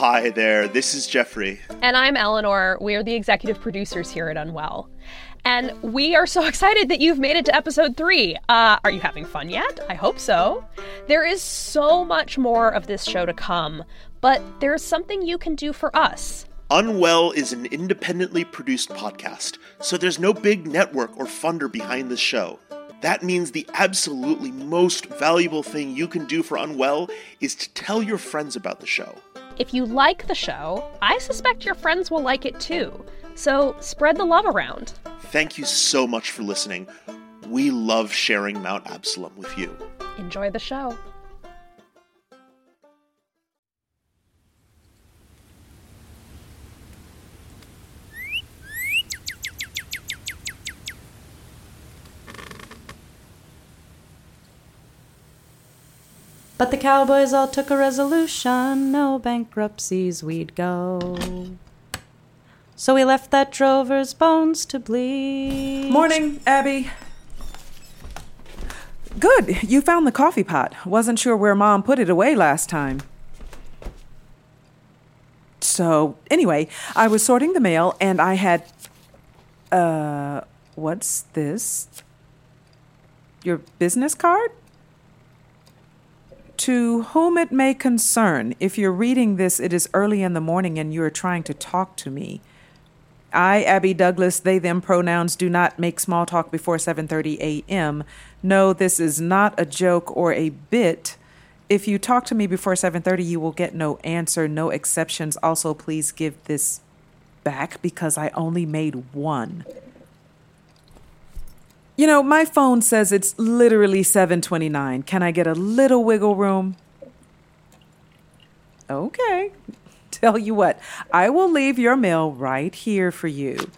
Hi there, this is Jeffrey. And I'm Eleanor. We are the executive producers here at Unwell. And we are so excited that you've made it to episode three. Uh, are you having fun yet? I hope so. There is so much more of this show to come, but there's something you can do for us. Unwell is an independently produced podcast, so there's no big network or funder behind the show. That means the absolutely most valuable thing you can do for Unwell is to tell your friends about the show. If you like the show, I suspect your friends will like it too. So spread the love around. Thank you so much for listening. We love sharing Mount Absalom with you. Enjoy the show. But the cowboys all took a resolution no bankruptcies we'd go. So we left that drover's bones to bleed. Morning, Abby. Good, you found the coffee pot. Wasn't sure where Mom put it away last time. So, anyway, I was sorting the mail and I had. Uh, what's this? Your business card? To whom it may concern, if you're reading this, it is early in the morning and you are trying to talk to me. I, Abby Douglas, they them pronouns do not make small talk before 7:30 a.m. No, this is not a joke or a bit. If you talk to me before 7:30, you will get no answer, no exceptions. Also, please give this back because I only made one. You know, my phone says it's literally 7:29. Can I get a little wiggle room? Okay. Tell you what, I will leave your mail right here for you.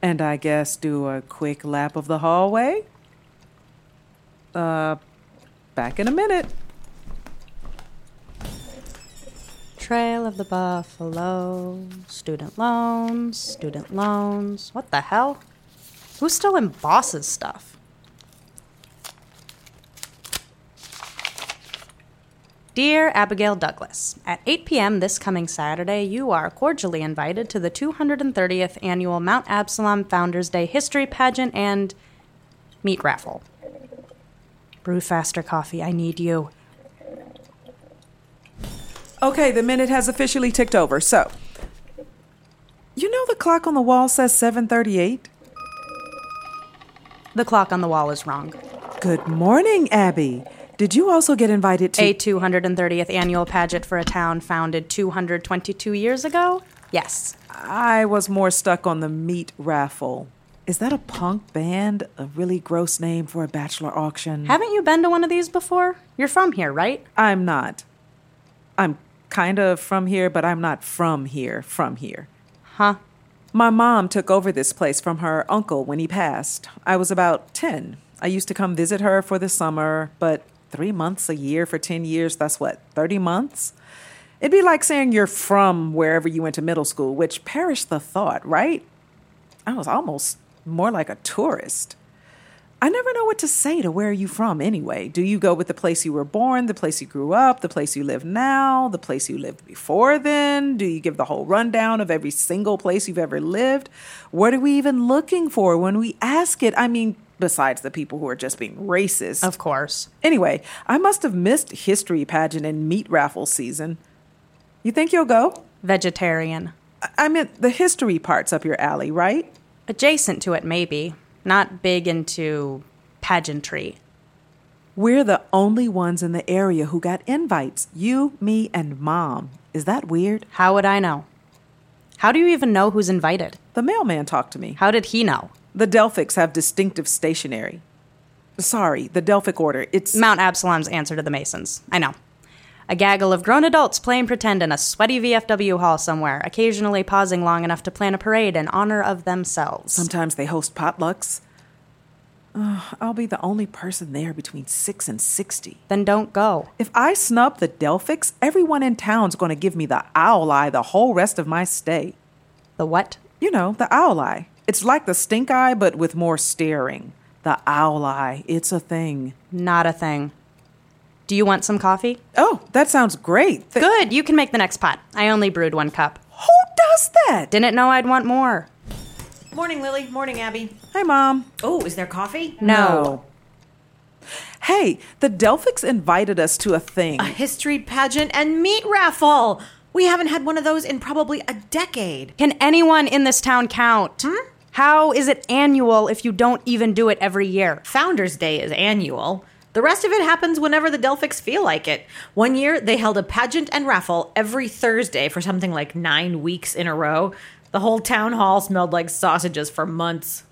And I guess do a quick lap of the hallway. Uh back in a minute. Trail of the Buffalo. Student loans, student loans. What the hell? Who's still in Boss's stuff? Dear Abigail Douglas, at 8 p.m. this coming Saturday, you are cordially invited to the 230th annual Mount Absalom Founders Day History Pageant and Meat Raffle. Brew faster coffee, I need you. Okay, the minute has officially ticked over. So, you know the clock on the wall says 7:38? The clock on the wall is wrong. Good morning, Abby. Did you also get invited to A 230th annual pageant for a town founded 222 years ago? Yes. I was more stuck on the meat raffle. Is that a punk band? A really gross name for a bachelor auction? Haven't you been to one of these before? You're from here, right? I'm not. I'm kind of from here, but I'm not from here, from here. Huh? My mom took over this place from her uncle when he passed. I was about 10. I used to come visit her for the summer, but three months a year for 10 years, that's what, 30 months? It'd be like saying you're from wherever you went to middle school, which perish the thought, right? I was almost more like a tourist. I never know what to say to where are you from anyway. Do you go with the place you were born, the place you grew up, the place you live now, the place you lived before then? Do you give the whole rundown of every single place you've ever lived? What are we even looking for when we ask it? I mean, besides the people who are just being racist. Of course. Anyway, I must have missed history pageant and meat raffle season. You think you'll go? Vegetarian. I- I meant the history part's up your alley, right? Adjacent to it, maybe. Not big into pageantry. We're the only ones in the area who got invites. You, me, and mom. Is that weird? How would I know? How do you even know who's invited? The mailman talked to me. How did he know? The Delphics have distinctive stationery. Sorry, the Delphic order. It's Mount Absalom's answer to the Masons. I know. A gaggle of grown adults playing pretend in a sweaty VFW hall somewhere, occasionally pausing long enough to plan a parade in honor of themselves. sometimes they host potlucks. Ugh, I'll be the only person there between 6 and 60. then don't go. If I snub the Delphics, everyone in town's going to give me the owl eye the whole rest of my stay. The what? You know, the owl eye. It's like the stink eye, but with more staring. The owl eye. It's a thing. Not a thing. Do you want some coffee? Oh, that sounds great. Th- Good, you can make the next pot. I only brewed one cup. Who does that? Didn't know I'd want more. Morning, Lily. Morning, Abby. Hi, Mom. Oh, is there coffee? No. Hey, the Delphics invited us to a thing. A history pageant and meat raffle. We haven't had one of those in probably a decade. Can anyone in this town count? Hmm? How is it annual if you don't even do it every year? Founders Day is annual. The rest of it happens whenever the Delphics feel like it. One year, they held a pageant and raffle every Thursday for something like nine weeks in a row. The whole town hall smelled like sausages for months.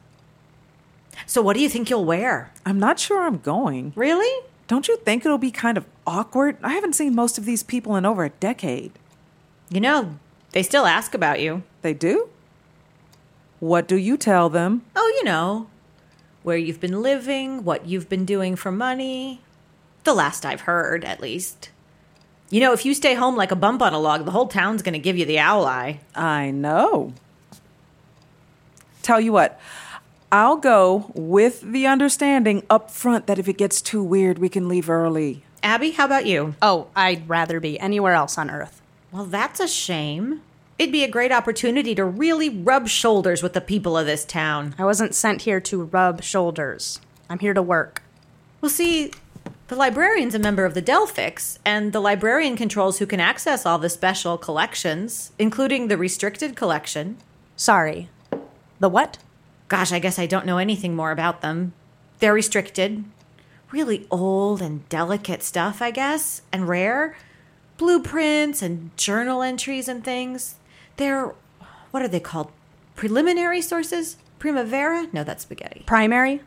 So, what do you think you'll wear? I'm not sure I'm going. Really? Don't you think it'll be kind of awkward? I haven't seen most of these people in over a decade. You know, they still ask about you. They do? What do you tell them? Oh, you know, where you've been living, what you've been doing for money. The last I've heard, at least. You know, if you stay home like a bump on a log, the whole town's going to give you the owl eye. I know. Tell you what, I'll go with the understanding up front that if it gets too weird, we can leave early. Abby, how about you? Oh, I'd rather be anywhere else on Earth. Well, that's a shame. It'd be a great opportunity to really rub shoulders with the people of this town. I wasn't sent here to rub shoulders. I'm here to work. Well, see, the librarian's a member of the Delphics, and the librarian controls who can access all the special collections, including the restricted collection. Sorry. The what? Gosh, I guess I don't know anything more about them. They're restricted. Really old and delicate stuff, I guess, and rare. Blueprints and journal entries and things. They're, what are they called? Preliminary sources? Primavera? No, that's spaghetti. Primary?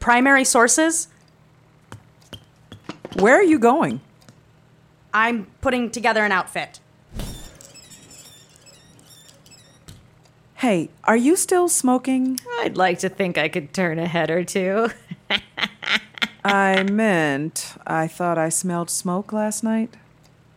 Primary sources? Where are you going? I'm putting together an outfit. Hey, are you still smoking? I'd like to think I could turn a head or two. I meant, I thought I smelled smoke last night.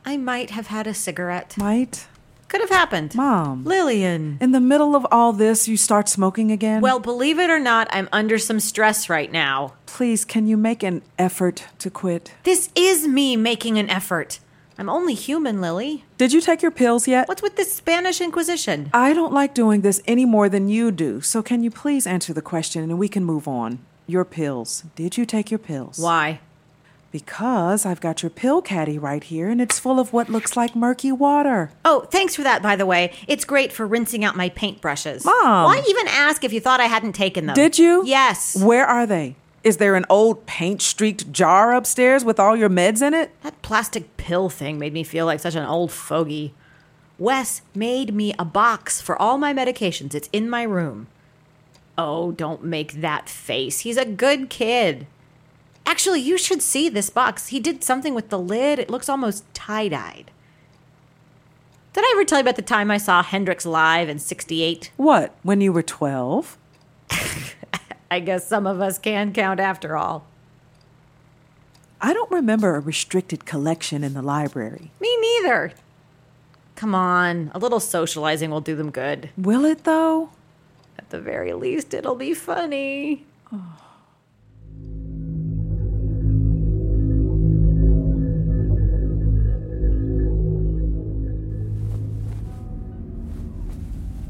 I might have had a cigarette. Might? Could have happened. Mom. Lillian. In the middle of all this, you start smoking again? Well, believe it or not, I'm under some stress right now. please, can you make an effort to quit? This is me making an effort. I'm only human, Lily. Did you take your pills yet? What's with this Spanish Inquisition? I don't like doing this any more than you do, so can you please answer the question and we can move on? Your pills. Did you take your pills? Why? Because I've got your pill caddy right here and it's full of what looks like murky water. Oh, thanks for that, by the way. It's great for rinsing out my paintbrushes. Mom. Why even ask if you thought I hadn't taken them? Did you? Yes. Where are they? Is there an old paint streaked jar upstairs with all your meds in it? That plastic pill thing made me feel like such an old fogey. Wes made me a box for all my medications. It's in my room. Oh, don't make that face. He's a good kid. Actually, you should see this box. He did something with the lid. It looks almost tie dyed. Did I ever tell you about the time I saw Hendrix live in 68? What, when you were 12? I guess some of us can count after all. I don't remember a restricted collection in the library. Me neither. Come on, a little socializing will do them good. Will it though? At the very least, it'll be funny. Oh.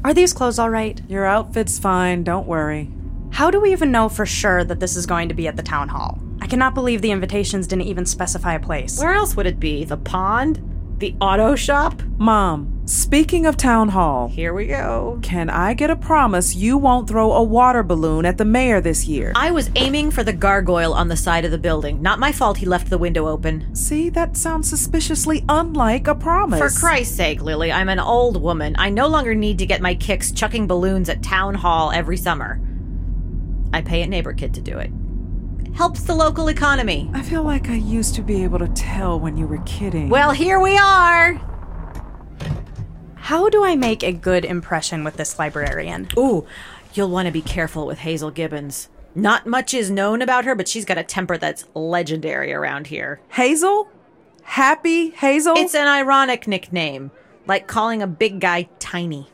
Are these clothes all right? Your outfit's fine, don't worry. How do we even know for sure that this is going to be at the town hall? I cannot believe the invitations didn't even specify a place. Where else would it be? The pond? The auto shop? Mom, speaking of town hall, Here we go. can I get a promise you won't throw a water balloon at the mayor this year? I was aiming for the gargoyle on the side of the building. Not my fault he left the window open. See, that sounds suspiciously unlike a promise. For Christ's sake, Lily, I'm an old woman. I no longer need to get my kicks chucking balloons at town hall every summer. I pay a neighbor kid to do it. Helps the local economy. I feel like I used to be able to tell when you were kidding. Well, here we are. How do I make a good impression with this librarian? Ooh, you'll want to be careful with Hazel Gibbons. Not much is known about her, but she's got a temper that's legendary around here. Hazel? Happy Hazel? It's an ironic nickname, like calling a big guy tiny.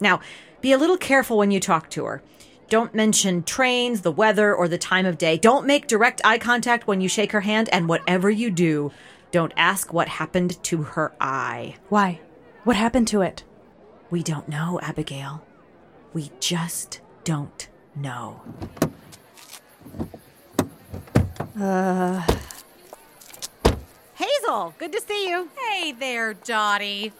Now, be a little careful when you talk to her. Don't mention trains, the weather, or the time of day. Don't make direct eye contact when you shake her hand, and whatever you do, don't ask what happened to her eye. Why? What happened to it? We don't know, Abigail. We just don't know. Uh. Hazel, good to see you. Hey there, Dottie.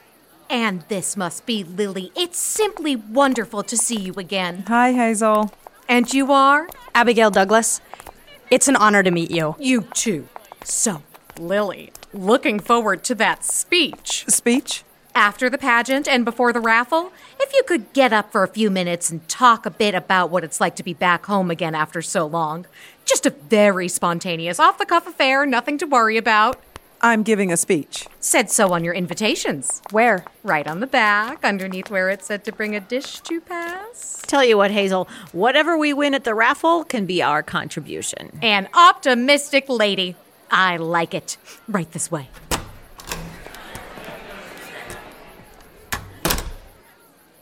And this must be Lily. It's simply wonderful to see you again. Hi, Hazel. And you are? Abigail Douglas, it's an honor to meet you. You too. So, Lily, looking forward to that speech. Speech? After the pageant and before the raffle, if you could get up for a few minutes and talk a bit about what it's like to be back home again after so long. Just a very spontaneous, off the cuff affair, nothing to worry about. I'm giving a speech. Said so on your invitations. Where? Right on the back, underneath where it said to bring a dish to pass. Tell you what, Hazel, whatever we win at the raffle can be our contribution. An optimistic lady. I like it. Right this way.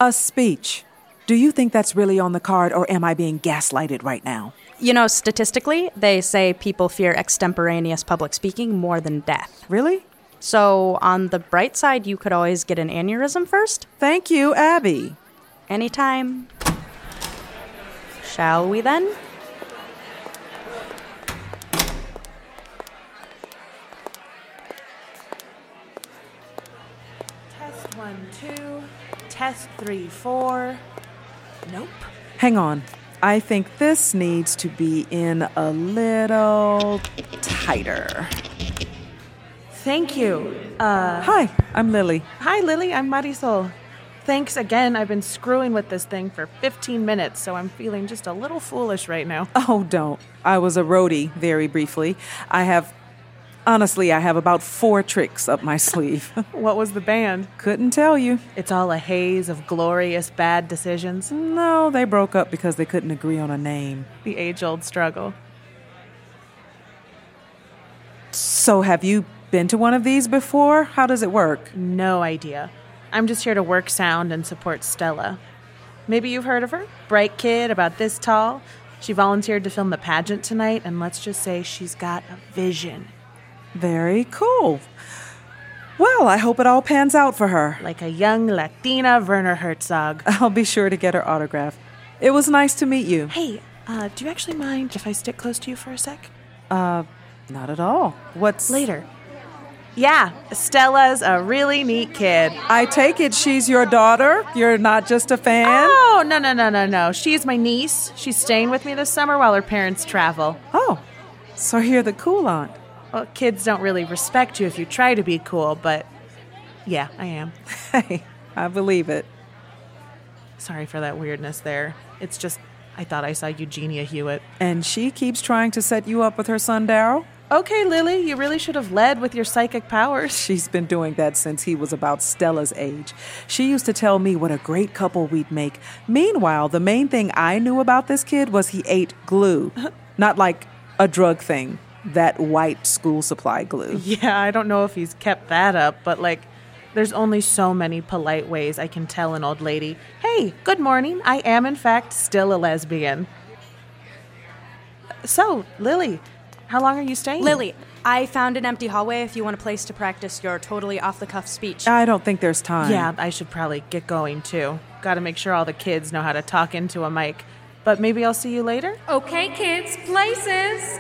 A speech. Do you think that's really on the card, or am I being gaslighted right now? You know, statistically, they say people fear extemporaneous public speaking more than death. Really? So, on the bright side, you could always get an aneurysm first? Thank you, Abby. Anytime. Shall we then? Test three, four. Nope. Hang on. I think this needs to be in a little tighter. Thank you. Uh, Hi, I'm Lily. hi, Lily. I'm Marisol. Thanks again. I've been screwing with this thing for 15 minutes, so I'm feeling just a little foolish right now. Oh, don't. I was a roadie very briefly. I have, honestly, I have about four tricks up my sleeve. What was the band? Couldn't tell you. It's all a haze of glorious bad decisions. No, they broke up because they couldn't agree on a name. The age old struggle. So, have you been to one of these before? How does it work? No idea. I'm just here to work sound and support Stella. Maybe you've heard of her? Bright kid, about this tall. She volunteered to film the pageant tonight, and let's just say she's got a vision. Very cool. Well, I hope it all pans out for her. Like a young Latina Werner Herzog. I'll be sure to get her autograph. It was nice to meet you. Hey, uh, do you actually mind if I stick close to you for a sec? Uh, not at all. What's Later. Yeah, Stella's a really neat kid. I take it she's your daughter. You're not just a fan. Oh, no, no, no, no, no. She's my niece. She's staying with me this summer while her parents travel. Oh, so you're the cool aunt. Well, kids don't really respect you if you try to be cool, but yeah, I am. Hey, I believe it. Sorry for that weirdness there. It's just, I thought I saw Eugenia Hewitt. And she keeps trying to set you up with her son Daryl. Okay, Lily, you really should have led with your psychic powers. She's been doing that since he was about Stella's age. She used to tell me what a great couple we'd make. Meanwhile, the main thing I knew about this kid was he ate glue. Not like a drug thing, that white school supply glue. Yeah, I don't know if he's kept that up, but like, there's only so many polite ways I can tell an old lady, hey, good morning. I am, in fact, still a lesbian. So, Lily, how long are you staying? Lily, I found an empty hallway if you want a place to practice your totally off the cuff speech. I don't think there's time. Yeah, I should probably get going too. Gotta make sure all the kids know how to talk into a mic. but maybe I'll see you later? Okay, kids, places.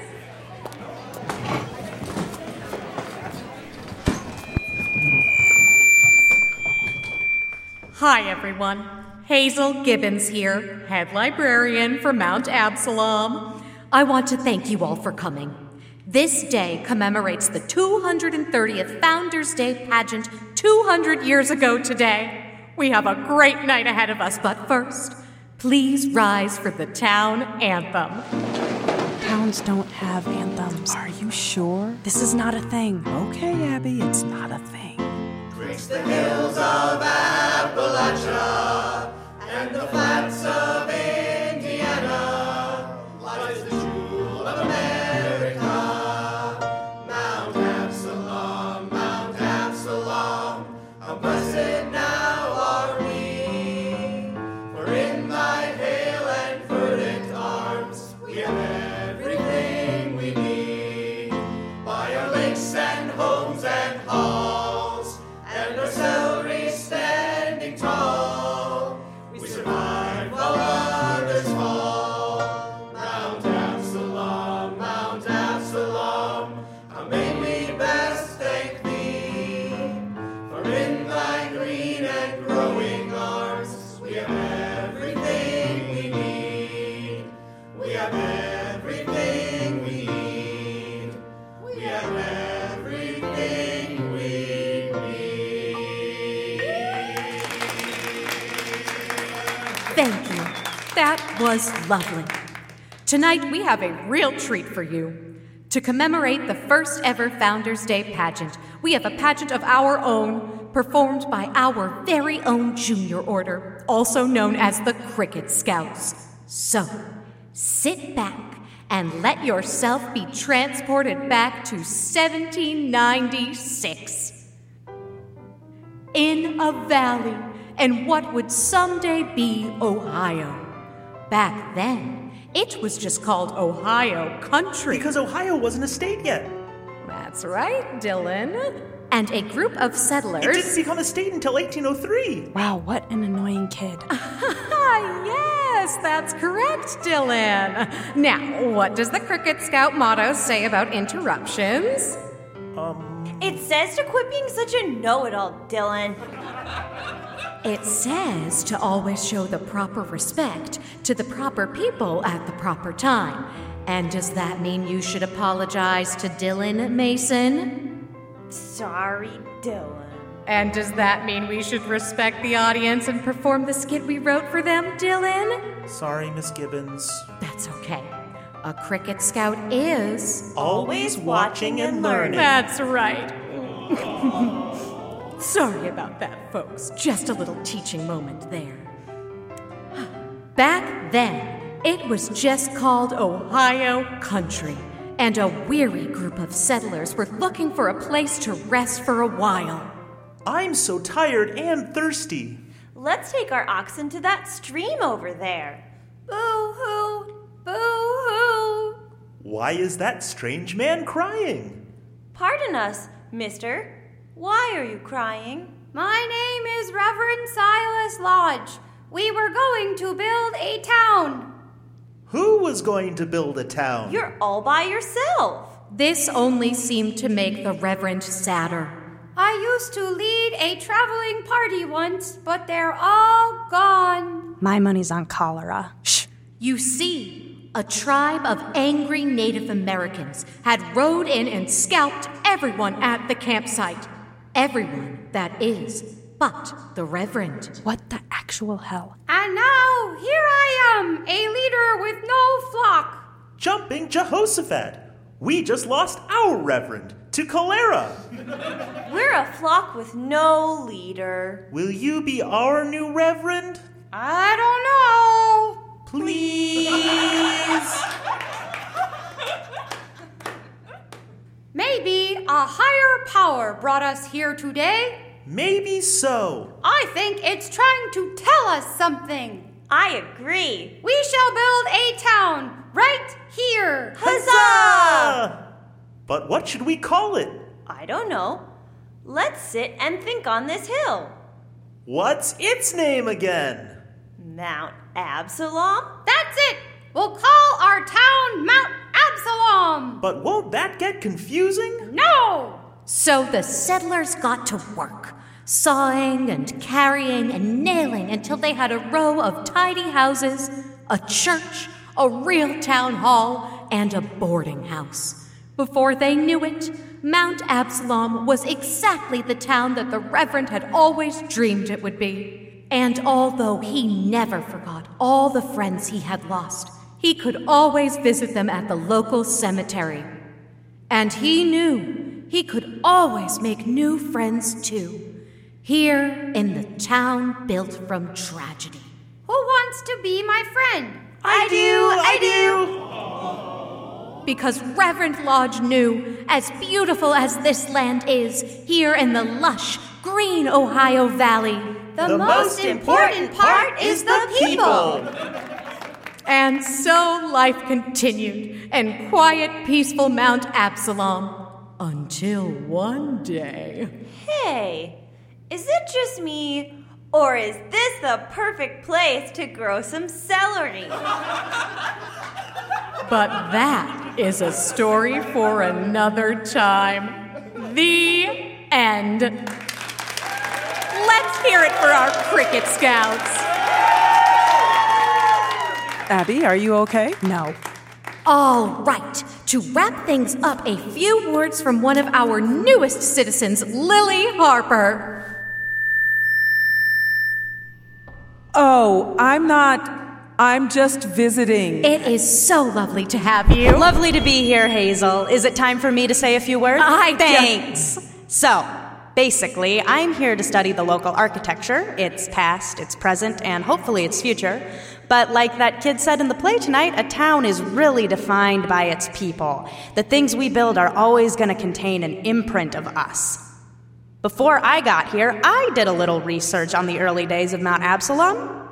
Hi, everyone. Hazel Gibbons here, head librarian for Mount Absalom. I want to thank you all for coming. This day commemorates the 230th Founders Day pageant 200 years ago today. We have a great night ahead of us, but first, please rise for the town anthem. Don't have anthems. Are you sure? This is not a thing. Okay, Abby, it's not a thing. Thank was lovely. Tonight we have a real treat for you. To commemorate the first ever Founders Day pageant, we have a pageant of our own, performed by our very own junior order, also known as the Cricket Scouts. So, sit back and let yourself be transported back to 1796 in a valley and what would someday be Ohio. Back then, it was just called Ohio Country. Because Ohio wasn't a state yet. That's right, Dylan. And a group of settlers. It didn't become a state until 1803. Wow, what an annoying kid. Yes, that's correct, Dylan. Now, what does the Cricket Scout motto say about interruptions? Um. It says to quit being such a know it all, Dylan. It says to always show the proper respect to the proper people at the proper time. And does that mean you should apologize to Dylan Mason? Sorry, Dylan. And does that mean we should respect the audience and perform the skit we wrote for them, Dylan? Sorry, Miss Gibbons. That's okay. A Cricket Scout is. Always watching and learning. That's right. Sorry about that, folks. Just a little teaching moment there. Back then, it was just called Ohio Country, and a weary group of settlers were looking for a place to rest for a while. I'm so tired and thirsty. Let's take our oxen to that stream over there. Boo hoo! Boo hoo! Why is that strange man crying? Pardon us, mister. Why are you crying? My name is Reverend Silas Lodge. We were going to build a town. Who was going to build a town? You're all by yourself. This only seemed to make the Reverend sadder. I used to lead a traveling party once, but they're all gone. My money's on cholera. Shh. You see, a tribe of angry Native Americans had rode in and scalped everyone at the campsite. Everyone, that is, but the Reverend. What the actual hell? And now, here I am, a leader with no flock. Jumping Jehoshaphat. We just lost our reverend to cholera. We're a flock with no leader. Will you be our new reverend? I don't know. Please. Maybe a higher power brought us here today. Maybe so. I think it's trying to tell us something. I agree. We shall build a town right here. Huzzah! But what should we call it? I don't know. Let's sit and think on this hill. What's its name again? Mount Absalom? That's it! We'll call our town Mount Absalom! But won't that get confusing? No! So the settlers got to work, sawing and carrying and nailing until they had a row of tidy houses, a church, a real town hall, and a boarding house. Before they knew it, Mount Absalom was exactly the town that the Reverend had always dreamed it would be. And although he never forgot all the friends he had lost, he could always visit them at the local cemetery. And he knew he could always make new friends too, here in the town built from tragedy. Who wants to be my friend? I do, I do. Because Reverend Lodge knew, as beautiful as this land is, here in the lush, green Ohio Valley, the, the most important part is the people. And so life continued in quiet, peaceful Mount Absalom. Until one day. Hey, is it just me, or is this the perfect place to grow some celery? But that is a story for another time. The end. Let's hear it for our cricket scouts. Abby, are you okay? No. All right. To wrap things up, a few words from one of our newest citizens, Lily Harper. Oh, I'm not. I'm just visiting. It is so lovely to have you. Lovely to be here, Hazel. Is it time for me to say a few words? I Thanks. So, basically, I'm here to study the local architecture, its past, its present, and hopefully its future. But like that kid said in the play tonight, a town is really defined by its people. The things we build are always going to contain an imprint of us. Before I got here, I did a little research on the early days of Mount Absalom.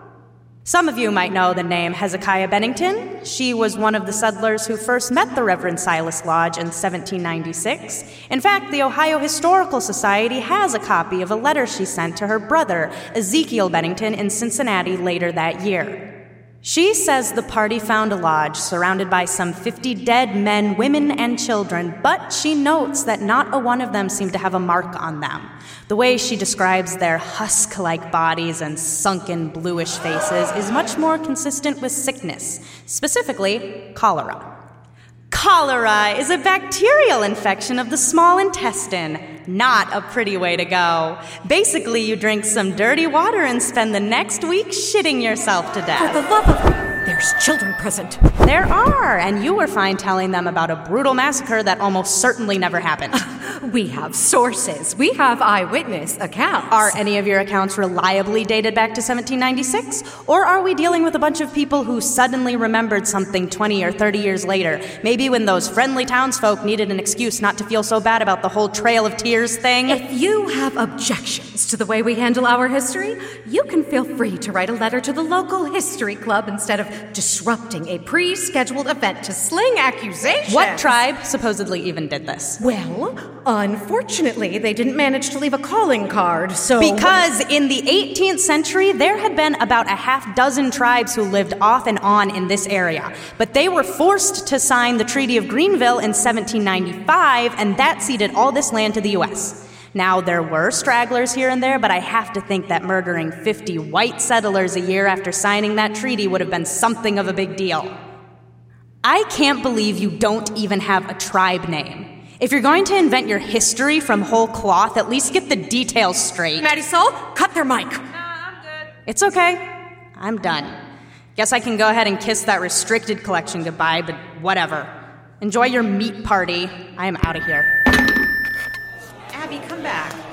Some of you might know the name Hezekiah Bennington. She was one of the settlers who first met the Reverend Silas Lodge in 1796. In fact, the Ohio Historical Society has a copy of a letter she sent to her brother, Ezekiel Bennington, in Cincinnati later that year. She says the party found a lodge surrounded by some 50 dead men, women, and children, but she notes that not a one of them seemed to have a mark on them. The way she describes their husk like bodies and sunken bluish faces is much more consistent with sickness, specifically cholera. Cholera is a bacterial infection of the small intestine. Not a pretty way to go. Basically, you drink some dirty water and spend the next week shitting yourself to death. For the love of there's children present. There are, and you were fine telling them about a brutal massacre that almost certainly never happened. we have sources. We have eyewitness accounts. Are any of your accounts reliably dated back to 1796? Or are we dealing with a bunch of people who suddenly remembered something 20 or 30 years later? Maybe when those friendly townsfolk needed an excuse not to feel so bad about the whole Trail of Tears thing? If you have objections to the way we handle our history, you can feel free to write a letter to the local history club instead of disrupting a pre scheduled event to sling accusations. What tribe supposedly even did this? Well, unfortunately, they didn't manage to leave a calling card, so. Because in the 18th century, there had been about a half dozen tribes who lived off and on in this area. But they were forced to sign the Treaty of Greenville in 1795, and that ceded all this land to the U.S. Now, there were stragglers here and there, but I have to think that murdering 50 white settlers a year after signing that treaty would have been something of a big deal. I can't believe you don't even have a tribe name. If you're going to invent your history from whole cloth, at least get the details straight. Marisol, cut their mic. Nah, I'm good. It's okay. I'm done. Guess I can go ahead and kiss that restricted collection goodbye, but whatever. Enjoy your meat party. I am out of here. Abby, come back.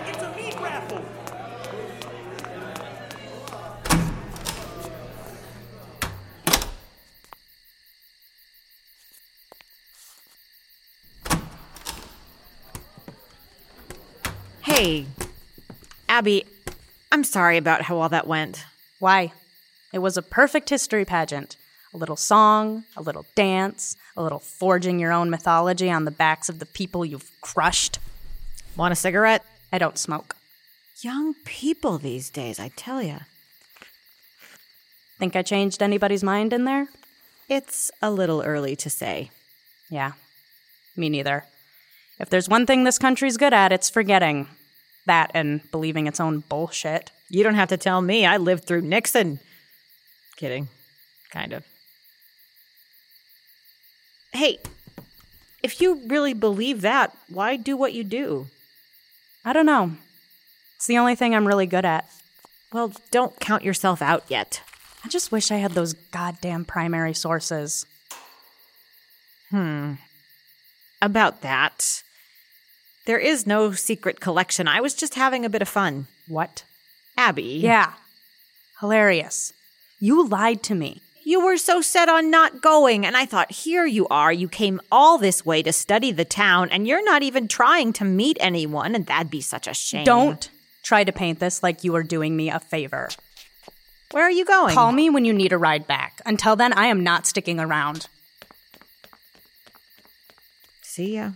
Hey, Abby, I'm sorry about how all that went. Why? It was a perfect history pageant. A little song, a little dance, a little forging your own mythology on the backs of the people you've crushed. Want a cigarette? I don't smoke. Young people these days, I tell ya. Think I changed anybody's mind in there? It's a little early to say. Yeah, me neither. If there's one thing this country's good at, it's forgetting. That and believing its own bullshit. You don't have to tell me. I lived through Nixon. Kidding. Kind of. Hey, if you really believe that, why do what you do? I don't know. It's the only thing I'm really good at. Well, don't count yourself out yet. I just wish I had those goddamn primary sources. Hmm. About that. There is no secret collection. I was just having a bit of fun. What? Abby. Yeah. Hilarious. You lied to me. You were so set on not going, and I thought, here you are. You came all this way to study the town, and you're not even trying to meet anyone, and that'd be such a shame. Don't try to paint this like you are doing me a favor. Where are you going? Call me when you need a ride back. Until then, I am not sticking around. See ya.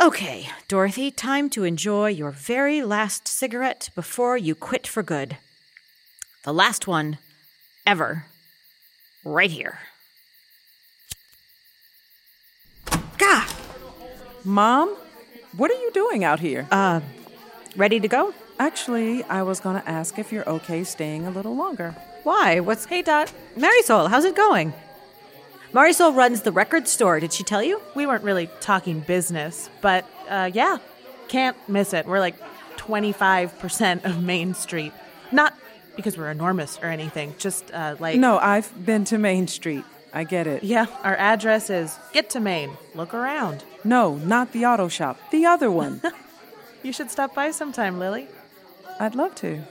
Okay, Dorothy, time to enjoy your very last cigarette before you quit for good. The last one ever. Right here. Gah! Mom, what are you doing out here? Uh, ready to go? Actually, I was to ask if you're okay staying a little longer. Why? What's. Hey, Dot. Marisol, how's it going? Marisol runs the record store. Did she tell you? We weren't really talking business, but uh, yeah, can't miss it. We're like 25% of Main Street. Not because we're enormous or anything, just uh, like. No, I've been to Main Street. I get it. Yeah, our address is Get to Main. Look around. No, not the auto shop. The other one. you should stop by sometime, Lily. I'd love to.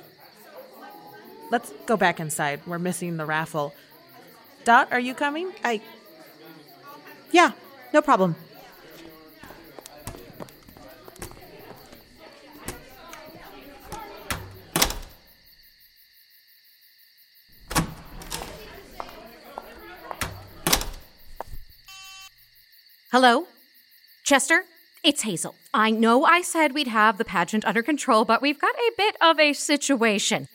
Let's go back inside. We're missing the raffle. Dot, are you coming? I. Yeah, no problem. Hello? Chester? It's Hazel. I know I said we'd have the pageant under control, but we've got a bit of a situation.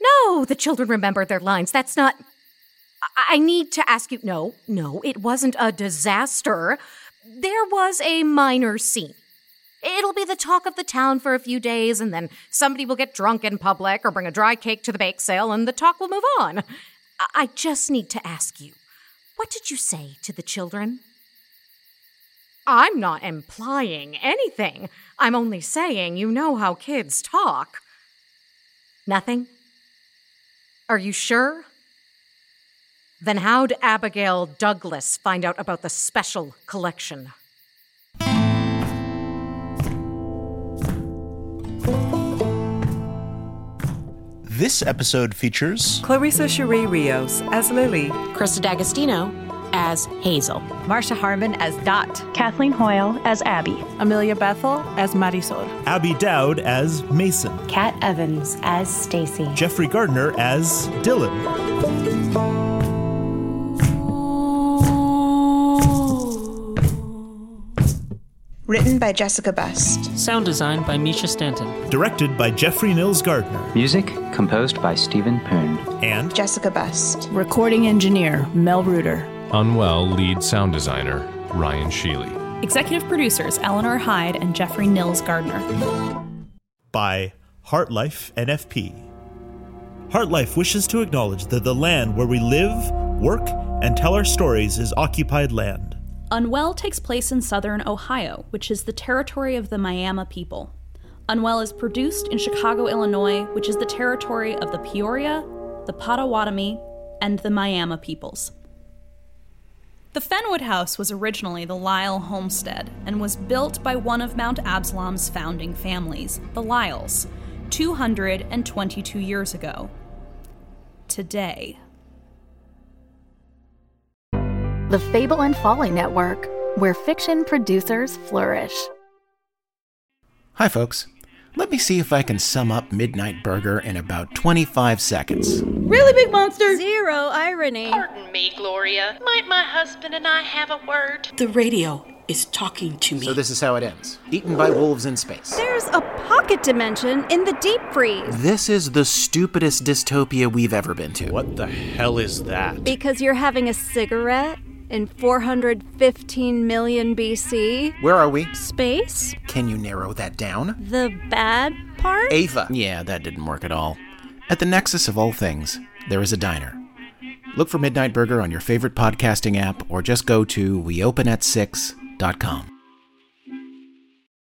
No, the children remembered their lines. That's not. I, need to ask you. No, no, it wasn't a disaster. There was a minor scene. It'll be the talk of the town for a few days, and then somebody will get drunk in public or bring a dry cake to the bake sale, and the talk will move on. I just need to ask you what did you say to the children? I'm not implying anything. I'm only saying you know how kids talk. Nothing? Are you sure? Then how'd Abigail Douglas find out about the special collection? This episode features Clarisa Cherie Rios as Lily, Krista D'Agostino as Hazel, Marsha Harman as Dot, Kathleen Hoil as Abby, Amelia Bethel as Marisol, Abby Doud as Mason, Kat Evans as Stacy, Jeffrey Gardner as Dylan. Written by Jessica Best. Sound design by Mischa Stanton. Directed by Jeffrey Nils Gardner. Music composed by Stephen Poon. And Jessica Best. Recording engineer Mel Ruder. Unwell lead sound designer Ryan Schile. Executive producers Eleanor Hyde and Jeffrey Nils Gardner. By HartLife NFP. HartLife wishes to acknowledge that the land where we live, work, and tell our stories is occupied land. Unwell takes place in southern Ohio, which is the territory of the Miami people. Unwell is produced in Chicago, Illinois, which is the territory of the Peoria, the Potawatomi, and the Miami peoples. The Fenwood House was originally the Lyle homestead and was built by one of Mount Absalom's founding families, the Lyles, 222 years ago. Today, The Fable and Folly Network, where fiction producers flourish. Hi, folks. Let me see if I can sum up Midnight Burger in about 25 seconds. Really big monster? Zero irony. Pardon me, Gloria. Might my husband and I have a word? The radio. is talking to me. So this is how it ends. Eaten by wolves in space. There's a pocket dimension in the deep freeze. This is the stupidest dystopia we've ever been to. What the hell is that? Because you're having a cigarette in 415 million BC. Where are we? Space? Can you narrow that down? The bad part? Ava. Yeah, that didn't work at all. At the nexus of all things, there is a diner. Look for Midnight Burger on your favorite podcasting app or just go to weopenat6.com.